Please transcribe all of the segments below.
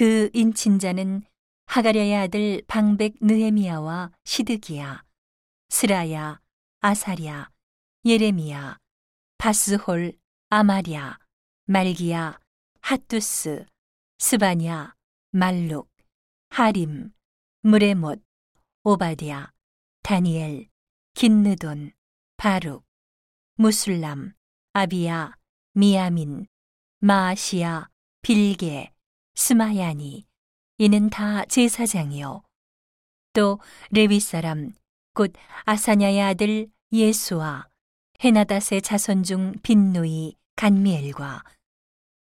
그 인친자는 하가랴의 아들 방백 느헤미야와 시드기야, 스라야, 아사랴, 예레미야, 바스홀, 아마랴, 말기야, 핫두스, 스바냐, 말룩, 하림, 무레못, 오바디아, 다니엘, 긴느돈, 바룩, 무술람, 아비야, 미야민, 마아시야, 빌게, 스마야니, 이는 다 제사장이요. 또 레위 사람, 곧 아사냐의 아들 예수와 헤나닷의 자손 중 빈누이, 간미엘과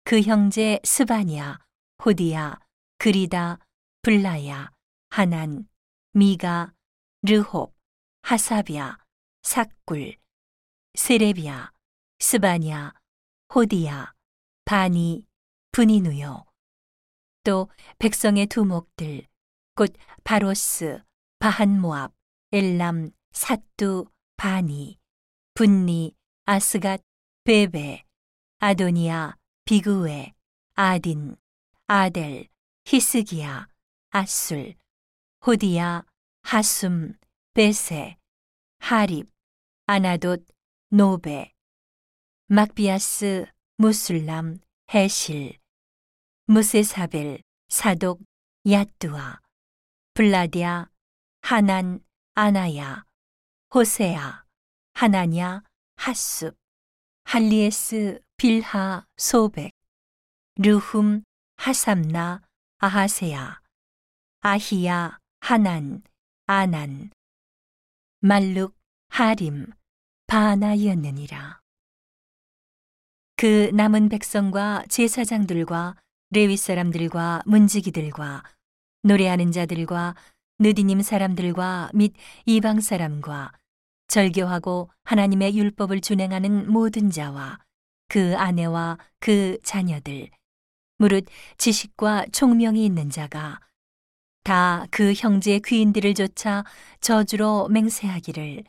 그 형제 스바냐, 호디야, 그리다, 블라야, 하난, 미가, 르홉, 하사비아, 삭굴, 세레비아, 스바냐, 호디야, 바니, 분이누요. 또 백성의 두목들, 곧 바로스, 바한모압, 엘람, 사뚜, 바니, 분니, 아스갓, 베베, 아도니아, 비그웨, 아딘, 아델, 히스기야, 아술, 호디야, 하숨, 베세, 하립, 아나돗, 노베, 막비아스, 무술람, 해실, 무세사벨, 사독, 야뚜아, 블라디아, 하난, 아나야, 호세아, 하나냐, 하숲, 할리에스, 빌하, 소백, 르훔, 하삼나, 아하세야, 아히야, 하난, 아난, 말룩, 하림, 바나이었느니라. 그 남은 백성과 제사장들과 레위 사람들과 문지기들과 노래하는 자들과 느디님 사람들과 및 이방 사람과 절교하고 하나님의 율법을 준행하는 모든 자와 그 아내와 그 자녀들 무릇 지식과 총명이 있는 자가 다 그 형제의 귀인들을 조차 저주로 맹세하기를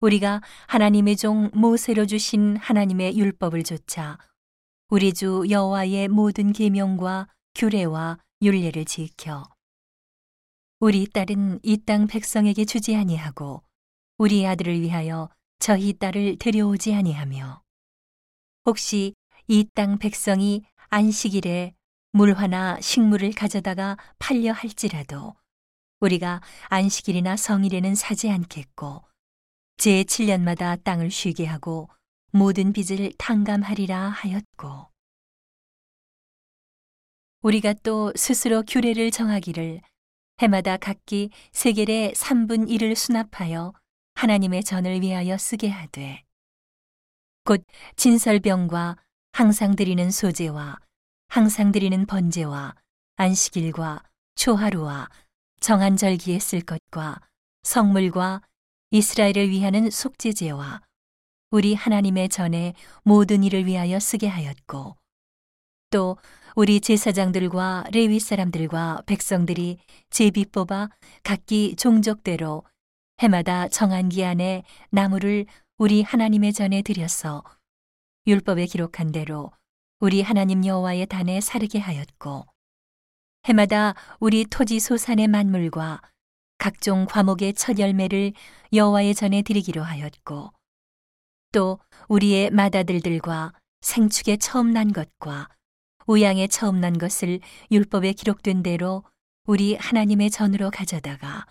우리가 하나님의 종 모세로 주신 하나님의 율법을 조차 우리 주 여호와의 모든 계명과 규례와 율례를 지켜. 우리 딸은 이 땅 백성에게 주지 아니하고 우리 아들을 위하여 저희 딸을 데려오지 아니하며. 혹시 이 땅 백성이 안식일에 물화나 식물을 가져다가 팔려 할지라도 우리가 안식일이나 성일에는 사지 않겠고 제 7년마다 땅을 쉬게 하고 모든 빚을 탕감하리라 하였고 우리가 또 스스로 규례를 정하기를 해마다 각기 세겔의 3분 1을 수납하여 하나님의 전을 위하여 쓰게 하되 곧 진설병과 항상 드리는 소재와 항상 드리는 번제와 안식일과 초하루와 정한 절기에 쓸 것과 성물과 이스라엘을 위하는 속죄제와 우리 하나님의 전에 모든 일을 위하여 쓰게 하였고 또 우리 제사장들과 레위 사람들과 백성들이 제비 뽑아 각기 종족대로 해마다 정한 기한에 나무를 우리 하나님의 전에 들여서 율법에 기록한 대로 우리 하나님 여호와의 단에 사르게 하였고 해마다 우리 토지 소산의 만물과 각종 과목의 첫 열매를 여호와의 전에 드리기로 하였고 또 우리의 맏아들들과 생축에 처음 난 것과 우양에 처음 난 것을 율법에 기록된 대로 우리 하나님의 전으로 가져다가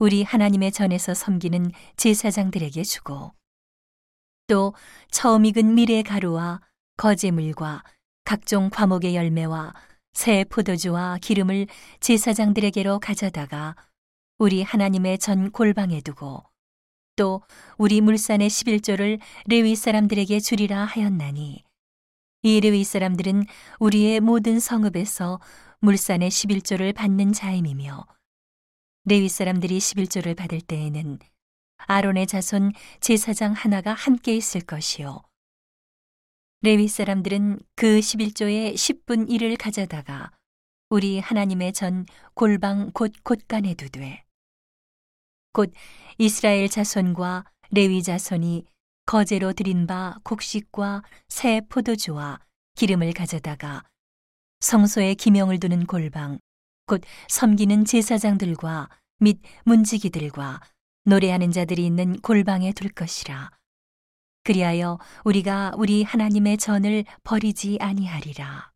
우리 하나님의 전에서 섬기는 제사장들에게 주고 또 처음 익은 미래 가루와 거제물과 각종 과목의 열매와 새 포도주와 기름을 제사장들에게로 가져다가 우리 하나님의 전 골방에 두고 또 우리 물산의 11조를 레위 사람들에게 주리라 하였나니 이 레위 사람들은 우리의 모든 성읍에서 물산의 11조를 받는 자임이며 레위 사람들이 11조를 받을 때에는 아론의 자손 제사장 하나가 함께 있을 것이요. 레위 사람들은 그 11조의 10분 1을 가져다가 우리 하나님의 전 골방 곳 곳간에 두되 곧 이스라엘 자손과 레위 자손이 거제로 드린 바 곡식과 새 포도주와 기름을 가져다가 성소에 기명을 두는 골방 곧 섬기는 제사장들과 및 문지기들과 노래하는 자들이 있는 골방에 둘 것이라. 그리하여 우리가 우리 하나님의 전을 버리지 아니하리라